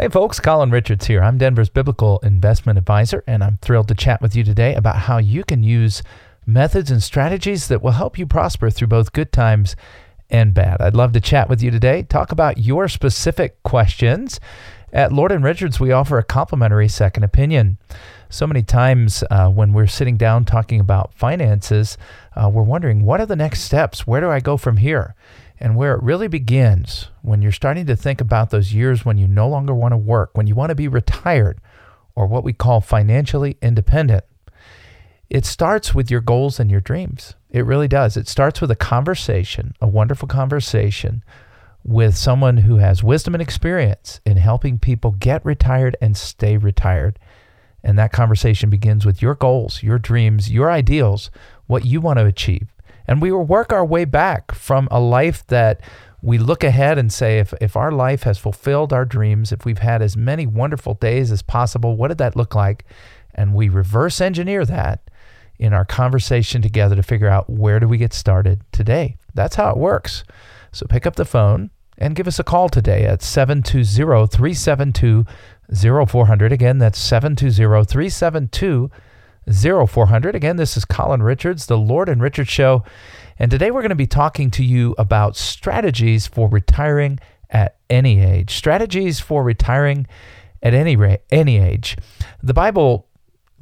Hey folks, Colin Richards here. I'm Denver's biblical investment advisor, and I'm thrilled to chat with you today about how you can use methods and strategies that will help you prosper through both good times and bad. I'd love to chat with you today, talk about your specific questions. At Lord and Richards, we offer a complimentary second opinion. So many times uh, when we're sitting down talking about finances, uh, we're wondering what are the next steps? Where do I go from here? And where it really begins, when you're starting to think about those years when you no longer want to work, when you want to be retired, or what we call financially independent, it starts with your goals and your dreams. It really does. It starts with a conversation, a wonderful conversation with someone who has wisdom and experience in helping people get retired and stay retired. And that conversation begins with your goals, your dreams, your ideals, what you want to achieve. And we will work our way back from a life that we look ahead and say, if, if our life has fulfilled our dreams, if we've had as many wonderful days as possible, what did that look like? And we reverse engineer that in our conversation together to figure out where do we get started today. That's how it works. So pick up the phone and give us a call today at 720 372 0400. Again, that's 720 372 0400. Again, this is Colin Richards, the Lord and Richard Show. And today we're going to be talking to you about strategies for retiring at any age. Strategies for retiring at any rate, any age. The Bible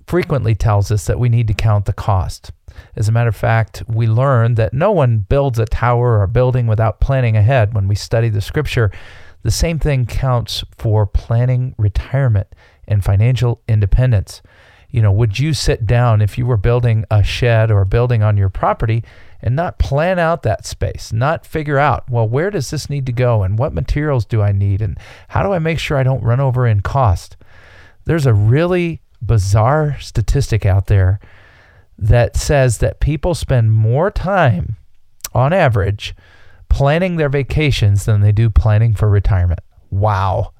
frequently tells us that we need to count the cost. As a matter of fact, we learn that no one builds a tower or building without planning ahead. When we study the scripture, the same thing counts for planning retirement and financial independence you know, would you sit down if you were building a shed or a building on your property and not plan out that space, not figure out, well, where does this need to go and what materials do I need and how do I make sure I don't run over in cost? There's a really bizarre statistic out there that says that people spend more time on average planning their vacations than they do planning for retirement. Wow.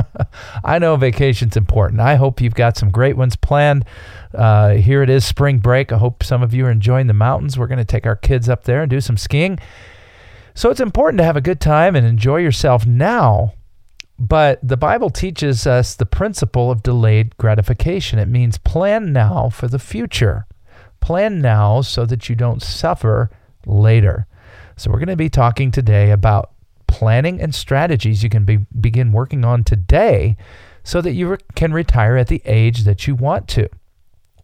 I know vacation's important. I hope you've got some great ones planned. Uh, here it is, spring break. I hope some of you are enjoying the mountains. We're going to take our kids up there and do some skiing. So it's important to have a good time and enjoy yourself now. But the Bible teaches us the principle of delayed gratification. It means plan now for the future. Plan now so that you don't suffer later. So we're going to be talking today about planning and strategies you can be, begin working on today so that you re- can retire at the age that you want to.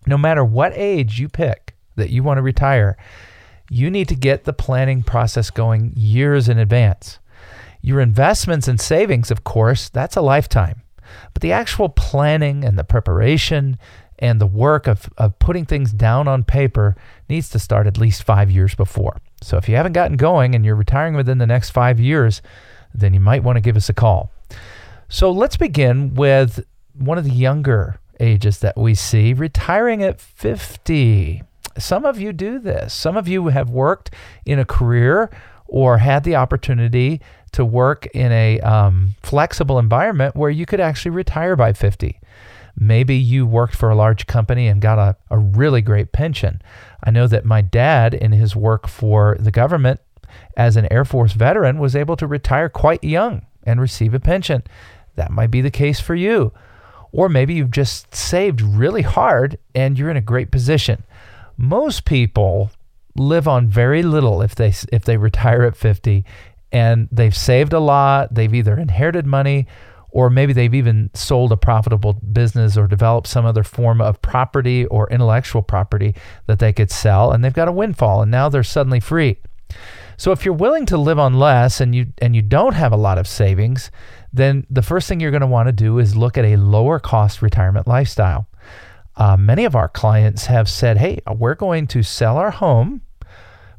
No matter what age you pick that you want to retire, you need to get the planning process going years in advance. Your investments and savings, of course, that's a lifetime. But the actual planning and the preparation and the work of, of putting things down on paper needs to start at least five years before. So if you haven't gotten going and you're retiring within the next five years, then you might want to give us a call. So let's begin with one of the younger ages that we see retiring at 50. Some of you do this. Some of you have worked in a career or had the opportunity to work in a um, flexible environment where you could actually retire by 50. Maybe you worked for a large company and got a, a really great pension. I know that my dad, in his work for the government as an Air Force veteran, was able to retire quite young and receive a pension. That might be the case for you. Or maybe you've just saved really hard and you're in a great position. Most people live on very little if they if they retire at 50 and they've saved a lot, they've either inherited money or maybe they've even sold a profitable business or developed some other form of property or intellectual property that they could sell and they've got a windfall and now they're suddenly free. So if you're willing to live on less and you and you don't have a lot of savings, then the first thing you're going to want to do is look at a lower cost retirement lifestyle. Uh, many of our clients have said, "Hey, we're going to sell our home,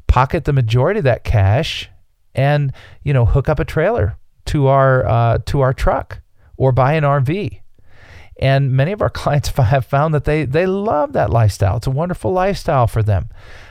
pocket the majority of that cash, and you know hook up a trailer to our uh, to our truck or buy an RV. And many of our clients have found that they, they love that lifestyle. It's a wonderful lifestyle for them.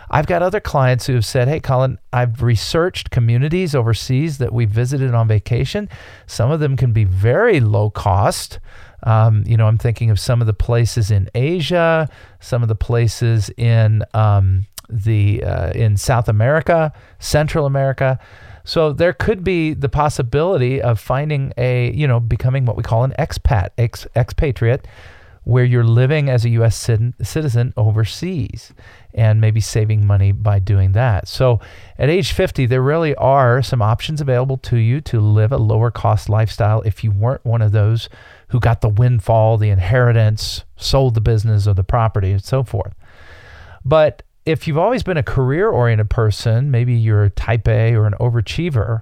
I've got other clients who have said, Hey, Colin, I've researched communities overseas that we visited on vacation. Some of them can be very low cost. Um, you know, I'm thinking of some of the places in Asia, some of the places in um, the uh, in South America, Central America. So there could be the possibility of finding a, you know, becoming what we call an expat, ex, expatriate, where you're living as a U.S. citizen overseas and maybe saving money by doing that. So at age 50, there really are some options available to you to live a lower cost lifestyle if you weren't one of those who got the windfall, the inheritance, sold the business or the property, and so forth. But if you've always been a career oriented person, maybe you're a type A or an overachiever,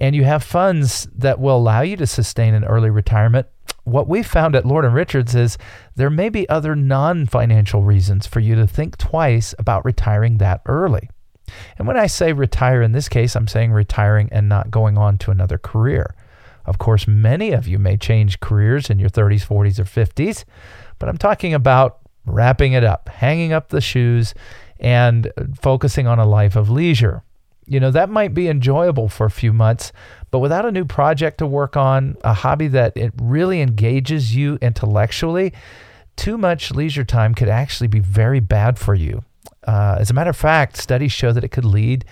and you have funds that will allow you to sustain an early retirement, what we found at Lord and Richards is there may be other non financial reasons for you to think twice about retiring that early. And when I say retire in this case, I'm saying retiring and not going on to another career. Of course, many of you may change careers in your 30s, 40s, or 50s, but I'm talking about wrapping it up, hanging up the shoes, and focusing on a life of leisure. You know, that might be enjoyable for a few months, but without a new project to work on, a hobby that it really engages you intellectually, too much leisure time could actually be very bad for you. Uh, as a matter of fact, studies show that it could lead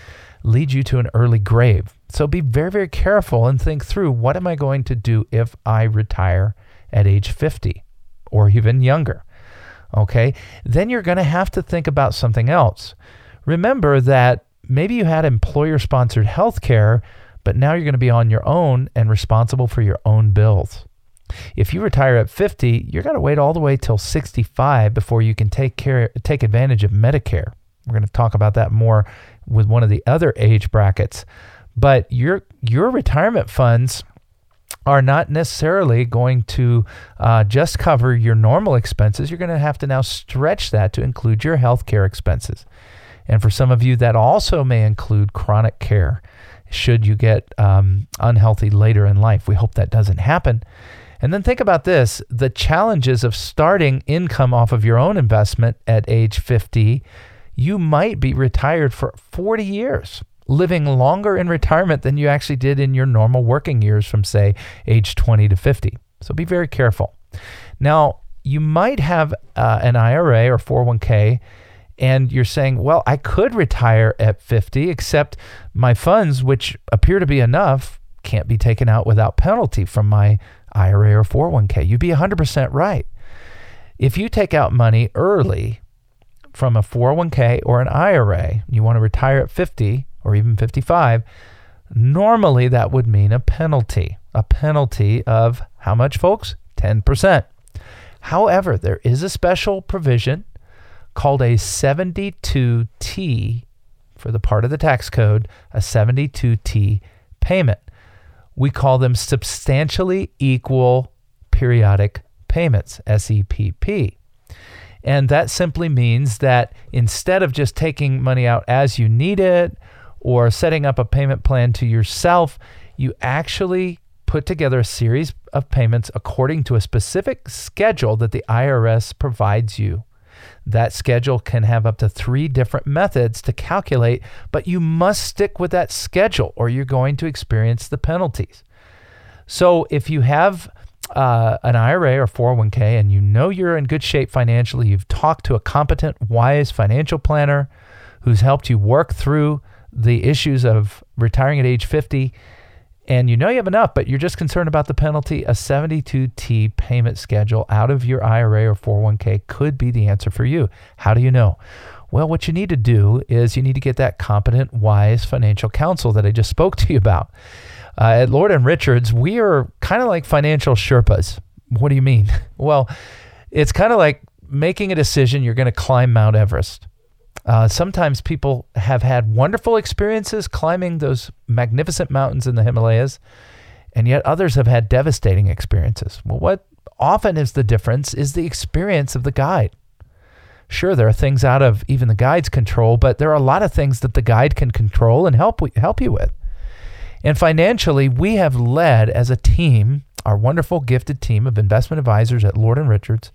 lead you to an early grave. So be very, very careful and think through what am I going to do if I retire at age 50 or even younger? Okay, then you're going to have to think about something else. Remember that maybe you had employer sponsored health care, but now you're going to be on your own and responsible for your own bills. If you retire at 50, you're going to wait all the way till 65 before you can take care take advantage of Medicare. We're going to talk about that more with one of the other age brackets. But your your retirement funds are not necessarily going to uh, just cover your normal expenses. You're going to have to now stretch that to include your health care expenses. And for some of you, that also may include chronic care should you get um, unhealthy later in life. We hope that doesn't happen. And then think about this the challenges of starting income off of your own investment at age 50. You might be retired for 40 years living longer in retirement than you actually did in your normal working years from, say, age 20 to 50. So be very careful. Now, you might have uh, an IRA or 401k, and you're saying, well, I could retire at 50, except my funds, which appear to be enough, can't be taken out without penalty from my IRA or 401k. You'd be 100% right. If you take out money early from a 401k or an IRA, you want to retire at 50, or even 55, normally that would mean a penalty. A penalty of how much, folks? 10%. However, there is a special provision called a 72T for the part of the tax code, a 72T payment. We call them substantially equal periodic payments, SEPP. And that simply means that instead of just taking money out as you need it or setting up a payment plan to yourself, you actually put together a series of payments according to a specific schedule that the IRS provides you. That schedule can have up to three different methods to calculate, but you must stick with that schedule or you're going to experience the penalties. So if you have uh, an IRA or 401k and you know you're in good shape financially, you've talked to a competent, wise financial planner who's helped you work through the issues of retiring at age 50 and you know you have enough, but you're just concerned about the penalty, a 72T payment schedule out of your IRA or 401k could be the answer for you. How do you know? Well, what you need to do is you need to get that competent, wise financial counsel that I just spoke to you about. Uh, at Lord and Richards, we are kind of like financial Sherpas. What do you mean? Well, it's kind of like making a decision you're going to climb Mount Everest. Uh, sometimes people have had wonderful experiences climbing those magnificent mountains in the Himalayas, and yet others have had devastating experiences. Well, what often is the difference is the experience of the guide. Sure, there are things out of even the guide's control, but there are a lot of things that the guide can control and help help you with. And financially, we have led as a team, our wonderful gifted team of investment advisors at Lord and Richards,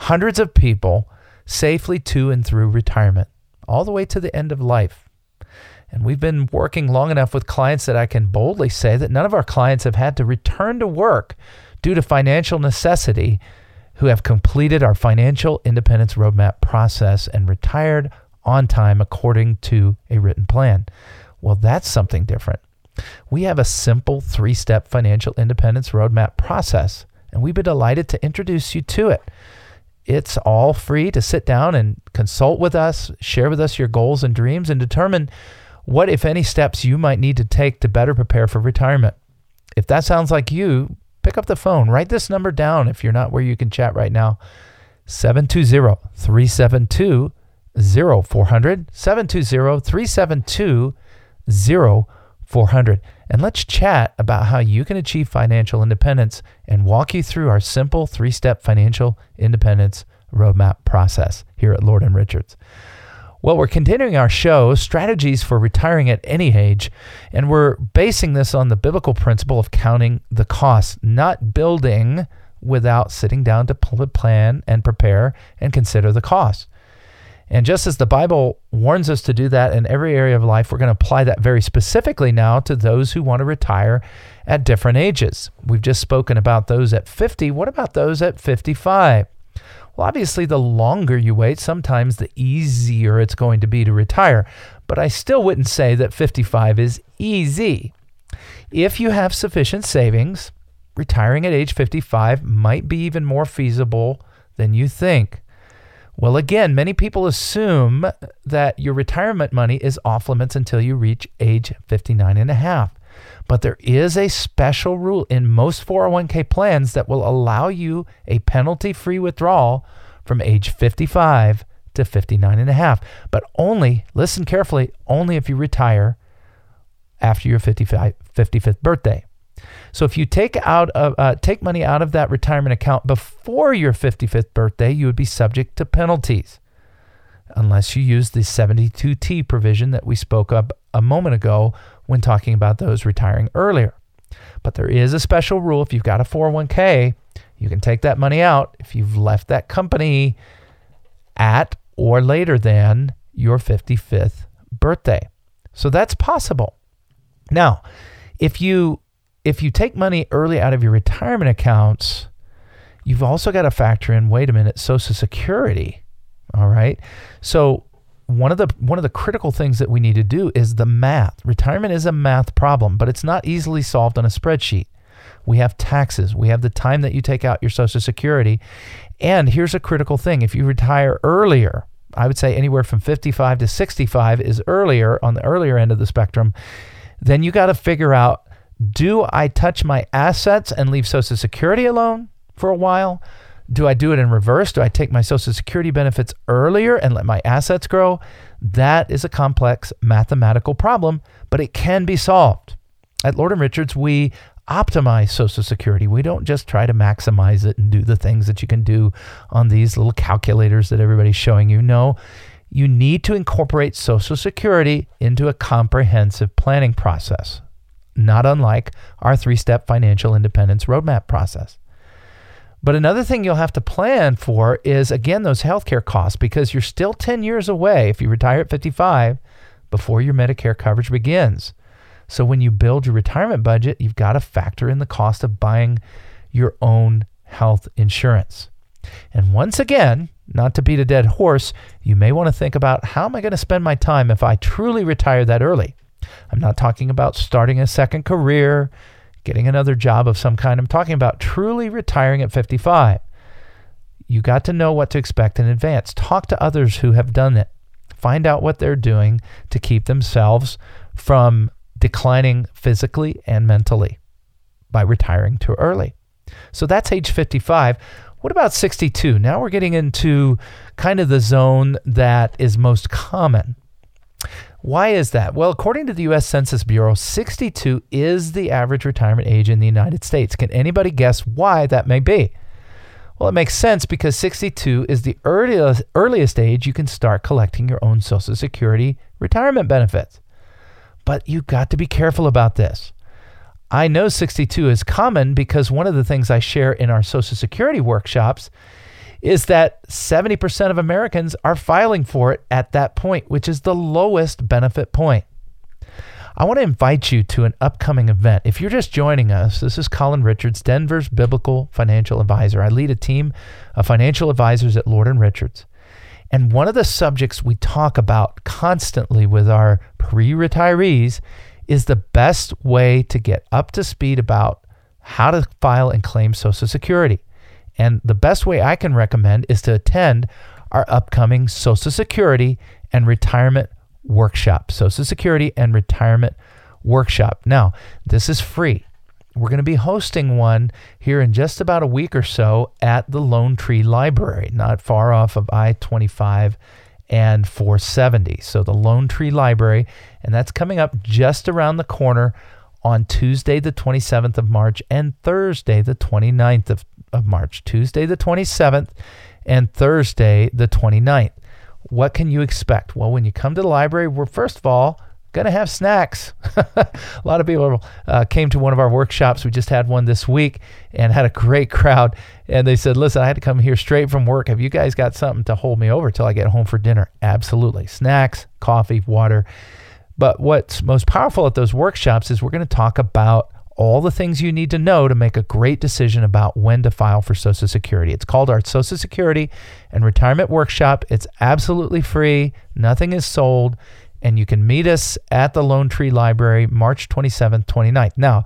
hundreds of people safely to and through retirement all the way to the end of life. And we've been working long enough with clients that I can boldly say that none of our clients have had to return to work due to financial necessity who have completed our financial independence roadmap process and retired on time according to a written plan. Well, that's something different. We have a simple three step financial independence roadmap process, and we'd be delighted to introduce you to it. It's all free to sit down and consult with us, share with us your goals and dreams, and determine what, if any, steps you might need to take to better prepare for retirement. If that sounds like you, pick up the phone, write this number down if you're not where you can chat right now 720 372 0400. 720 372 0400. And let's chat about how you can achieve financial independence and walk you through our simple three step financial independence roadmap process here at Lord and Richards. Well, we're continuing our show, Strategies for Retiring at Any Age, and we're basing this on the biblical principle of counting the costs, not building without sitting down to plan and prepare and consider the costs. And just as the Bible warns us to do that in every area of life, we're going to apply that very specifically now to those who want to retire at different ages. We've just spoken about those at 50. What about those at 55? Well, obviously, the longer you wait, sometimes the easier it's going to be to retire. But I still wouldn't say that 55 is easy. If you have sufficient savings, retiring at age 55 might be even more feasible than you think. Well, again, many people assume that your retirement money is off limits until you reach age 59 and a half. But there is a special rule in most 401k plans that will allow you a penalty free withdrawal from age 55 to 59 and a half. But only, listen carefully, only if you retire after your 55, 55th birthday. So if you take out of, uh, take money out of that retirement account before your 55th birthday, you would be subject to penalties unless you use the 72T provision that we spoke of a moment ago when talking about those retiring earlier. But there is a special rule if you've got a 401k, you can take that money out if you've left that company at or later than your 55th birthday. So that's possible. Now, if you if you take money early out of your retirement accounts, you've also got to factor in wait a minute, Social Security. All right. So one of the one of the critical things that we need to do is the math. Retirement is a math problem, but it's not easily solved on a spreadsheet. We have taxes, we have the time that you take out your social security. And here's a critical thing, if you retire earlier, I would say anywhere from 55 to 65 is earlier on the earlier end of the spectrum, then you got to figure out do I touch my assets and leave Social Security alone for a while? Do I do it in reverse? Do I take my Social Security benefits earlier and let my assets grow? That is a complex mathematical problem, but it can be solved. At Lord and Richards, we optimize Social Security. We don't just try to maximize it and do the things that you can do on these little calculators that everybody's showing you. No, you need to incorporate Social Security into a comprehensive planning process not unlike our three step financial independence roadmap process. But another thing you'll have to plan for is again those healthcare costs because you're still 10 years away if you retire at 55 before your Medicare coverage begins. So when you build your retirement budget, you've got to factor in the cost of buying your own health insurance. And once again, not to beat a dead horse, you may want to think about how am I going to spend my time if I truly retire that early? I'm not talking about starting a second career, getting another job of some kind. I'm talking about truly retiring at 55. You got to know what to expect in advance. Talk to others who have done it. Find out what they're doing to keep themselves from declining physically and mentally by retiring too early. So that's age 55. What about 62? Now we're getting into kind of the zone that is most common. Why is that? Well, according to the US Census Bureau, 62 is the average retirement age in the United States. Can anybody guess why that may be? Well, it makes sense because 62 is the earliest, earliest age you can start collecting your own Social Security retirement benefits. But you've got to be careful about this. I know 62 is common because one of the things I share in our Social Security workshops is that 70% of Americans are filing for it at that point, which is the lowest benefit point. I want to invite you to an upcoming event. If you're just joining us, this is Colin Richards, Denver's biblical financial advisor. I lead a team of financial advisors at Lord and Richards. And one of the subjects we talk about constantly with our pre retirees is the best way to get up to speed about how to file and claim Social Security. And the best way I can recommend is to attend our upcoming Social Security and Retirement Workshop. Social Security and Retirement Workshop. Now, this is free. We're going to be hosting one here in just about a week or so at the Lone Tree Library, not far off of I 25 and 470. So, the Lone Tree Library, and that's coming up just around the corner on Tuesday, the 27th of March, and Thursday, the 29th of, of March. Tuesday, the 27th, and Thursday, the 29th. What can you expect? Well, when you come to the library, we're first of all going to have snacks. a lot of people uh, came to one of our workshops. We just had one this week and had a great crowd. And they said, Listen, I had to come here straight from work. Have you guys got something to hold me over till I get home for dinner? Absolutely. Snacks, coffee, water. But what's most powerful at those workshops is we're going to talk about all the things you need to know to make a great decision about when to file for Social Security. It's called our Social Security and Retirement Workshop. It's absolutely free, nothing is sold and you can meet us at the Lone Tree Library March 27th, 29th. Now,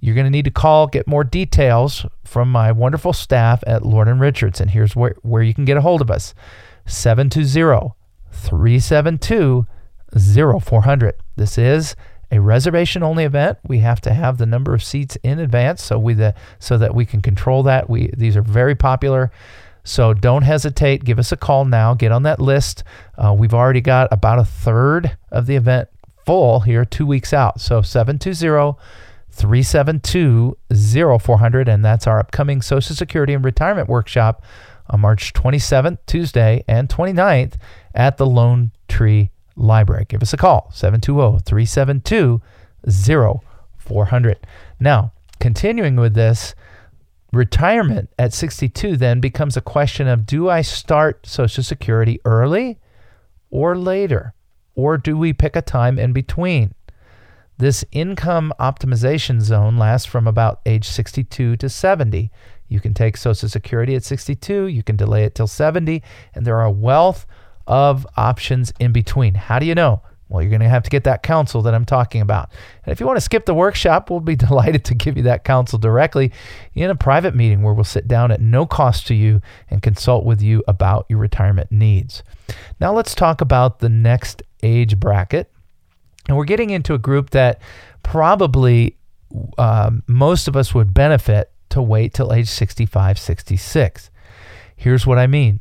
you're going to need to call, get more details from my wonderful staff at Lord and Richards. And here's where, where you can get a hold of us 720 372 0400. This is a reservation only event. We have to have the number of seats in advance so we the so that we can control that. We these are very popular. So don't hesitate. Give us a call now. Get on that list. Uh, we've already got about a third of the event full here, two weeks out. So 720 372 0400. And that's our upcoming Social Security and Retirement Workshop on March 27th, Tuesday, and 29th at the Lone Tree Library. Give us a call 720 372 0400. Now, continuing with this, retirement at 62 then becomes a question of do I start Social Security early or later? Or do we pick a time in between? This income optimization zone lasts from about age 62 to 70. You can take Social Security at 62, you can delay it till 70, and there are wealth of options in between. How do you know? Well, you're going to have to get that counsel that I'm talking about. And if you want to skip the workshop, we'll be delighted to give you that counsel directly in a private meeting where we'll sit down at no cost to you and consult with you about your retirement needs. Now, let's talk about the next age bracket. And we're getting into a group that probably um, most of us would benefit to wait till age 65, 66. Here's what I mean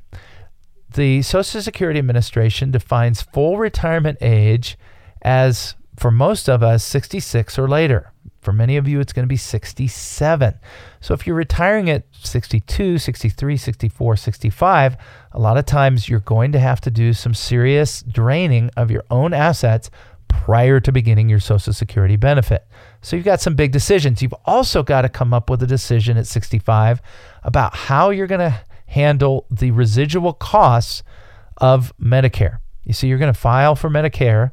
the Social Security Administration defines full retirement age as, for most of us, 66 or later. For many of you, it's going to be 67. So if you're retiring at 62, 63, 64, 65, a lot of times you're going to have to do some serious draining of your own assets prior to beginning your Social Security benefit. So you've got some big decisions. You've also got to come up with a decision at 65 about how you're going to handle the residual costs of Medicare. You see, you're going to file for Medicare.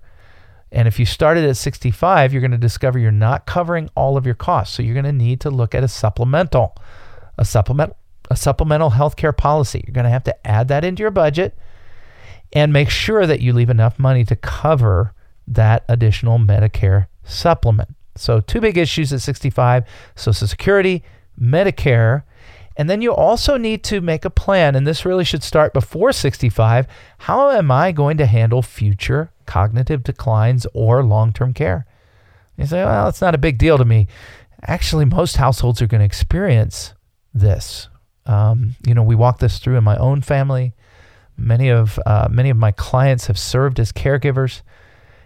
And if you started at 65, you're going to discover you're not covering all of your costs. So you're going to need to look at a supplemental, a supplement, a supplemental health care policy. You're going to have to add that into your budget and make sure that you leave enough money to cover that additional Medicare supplement. So two big issues at 65, Social Security, Medicare, and then you also need to make a plan, and this really should start before 65. How am I going to handle future cognitive declines or long term care? You say, well, it's not a big deal to me. Actually, most households are going to experience this. Um, you know, we walk this through in my own family. Many of uh, many of my clients have served as caregivers.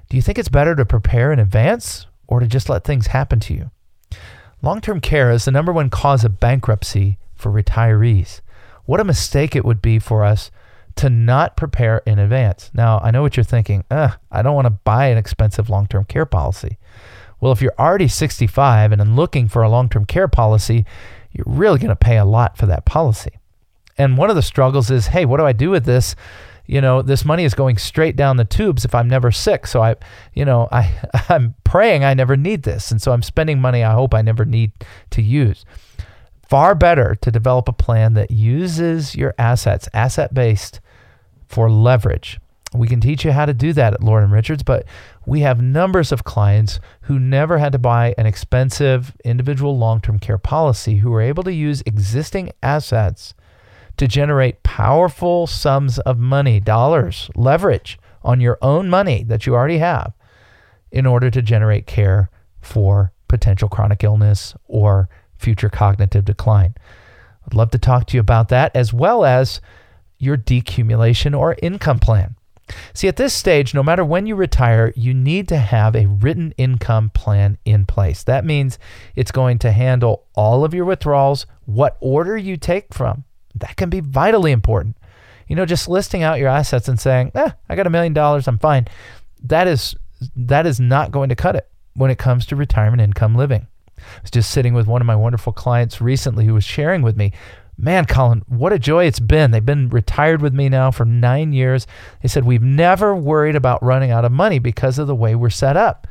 Do you think it's better to prepare in advance or to just let things happen to you? Long term care is the number one cause of bankruptcy for retirees. What a mistake it would be for us to not prepare in advance. Now, I know what you're thinking. I don't want to buy an expensive long term care policy. Well, if you're already 65 and looking for a long term care policy, you're really going to pay a lot for that policy. And one of the struggles is hey, what do I do with this? You know, this money is going straight down the tubes if I'm never sick. So I, you know, I, I'm praying I never need this. And so I'm spending money I hope I never need to use far better to develop a plan that uses your assets, asset based, for leverage. We can teach you how to do that at Lord and Richards, but we have numbers of clients who never had to buy an expensive individual long term care policy who are able to use existing assets to generate powerful sums of money, dollars, leverage on your own money that you already have in order to generate care for potential chronic illness or future cognitive decline. I'd love to talk to you about that as well as your decumulation or income plan. See, at this stage, no matter when you retire, you need to have a written income plan in place. That means it's going to handle all of your withdrawals, what order you take from. That can be vitally important. You know, just listing out your assets and saying, eh, I got a million dollars, I'm fine. That is that is not going to cut it when it comes to retirement income living. I was just sitting with one of my wonderful clients recently who was sharing with me man, Colin, what a joy it's been. They've been retired with me now for nine years. They said, We've never worried about running out of money because of the way we're set up.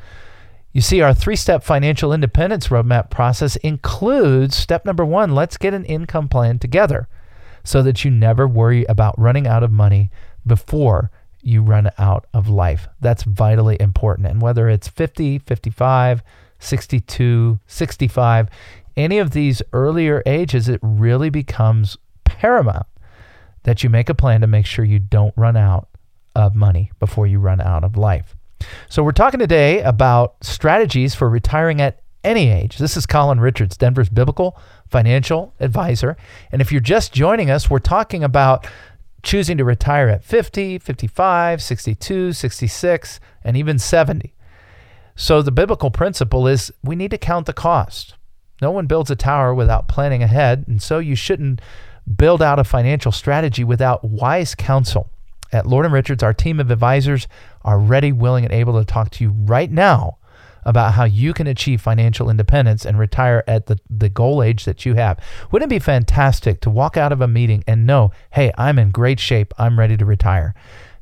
You see, our three step financial independence roadmap process includes step number one let's get an income plan together so that you never worry about running out of money before you run out of life. That's vitally important. And whether it's 50, 55, 62, 65, any of these earlier ages, it really becomes paramount that you make a plan to make sure you don't run out of money before you run out of life. So, we're talking today about strategies for retiring at any age. This is Colin Richards, Denver's biblical financial advisor. And if you're just joining us, we're talking about choosing to retire at 50, 55, 62, 66, and even 70. So, the biblical principle is we need to count the cost. No one builds a tower without planning ahead, and so you shouldn't build out a financial strategy without wise counsel. At Lord and Richards, our team of advisors are ready, willing, and able to talk to you right now about how you can achieve financial independence and retire at the, the goal age that you have. Wouldn't it be fantastic to walk out of a meeting and know, hey, I'm in great shape, I'm ready to retire?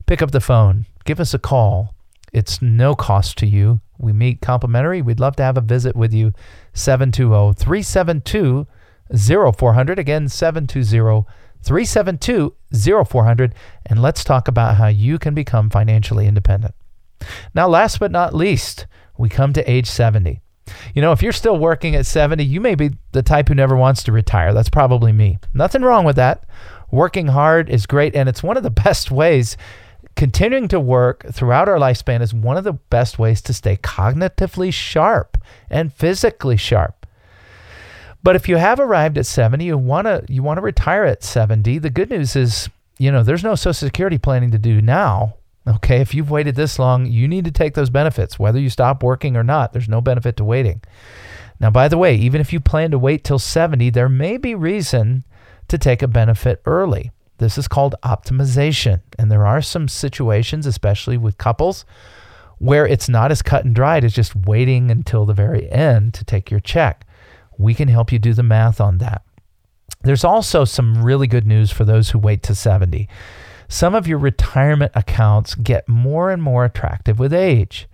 Pick up the phone, give us a call. It's no cost to you. We meet complimentary. We'd love to have a visit with you. 720 372 0400. Again, 720 372 0400. And let's talk about how you can become financially independent. Now, last but not least, we come to age 70. You know, if you're still working at 70, you may be the type who never wants to retire. That's probably me. Nothing wrong with that. Working hard is great, and it's one of the best ways continuing to work throughout our lifespan is one of the best ways to stay cognitively sharp and physically sharp. But if you have arrived at 70, you want to you want to retire at 70, the good news is, you know, there's no social security planning to do now. Okay, if you've waited this long, you need to take those benefits whether you stop working or not. There's no benefit to waiting. Now, by the way, even if you plan to wait till 70, there may be reason to take a benefit early. This is called optimization. And there are some situations, especially with couples, where it's not as cut and dried as just waiting until the very end to take your check. We can help you do the math on that. There's also some really good news for those who wait to 70. Some of your retirement accounts get more and more attractive with age.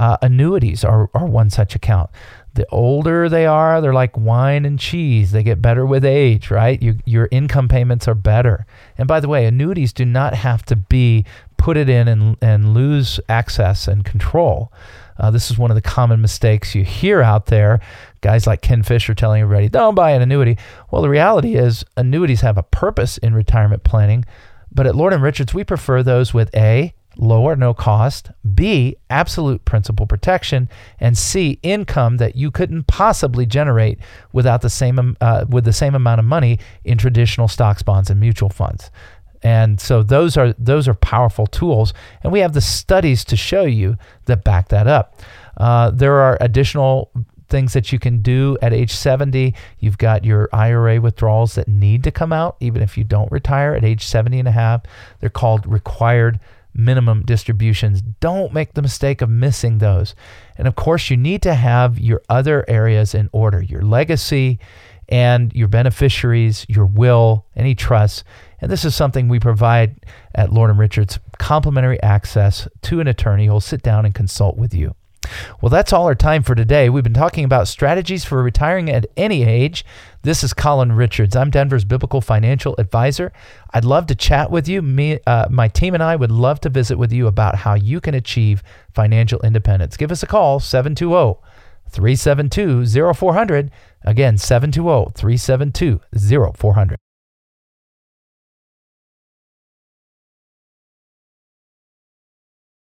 Uh, annuities are, are one such account the older they are, they're like wine and cheese. They get better with age, right? You, your income payments are better. And by the way, annuities do not have to be put it in and, and lose access and control. Uh, this is one of the common mistakes you hear out there. Guys like Ken Fisher telling everybody, don't buy an annuity. Well, the reality is, annuities have a purpose in retirement planning. But at Lord and Richards, we prefer those with A, low or no cost, B, absolute principal protection, and C, income that you couldn't possibly generate without the same uh, with the same amount of money in traditional stocks, bonds, and mutual funds. And so those are those are powerful tools, and we have the studies to show you that back that up. Uh, there are additional things that you can do at age 70. You've got your IRA withdrawals that need to come out even if you don't retire at age 70 and a half. They're called required minimum distributions. Don't make the mistake of missing those. And of course, you need to have your other areas in order your legacy and your beneficiaries, your will, any trusts. And this is something we provide at Lord and Richards complimentary access to an attorney who'll sit down and consult with you. Well, that's all our time for today. We've been talking about strategies for retiring at any age. This is Colin Richards. I'm Denver's biblical financial advisor. I'd love to chat with you. Me, uh, my team and I would love to visit with you about how you can achieve financial independence. Give us a call, 720 372 0400. Again, 720 372 0400.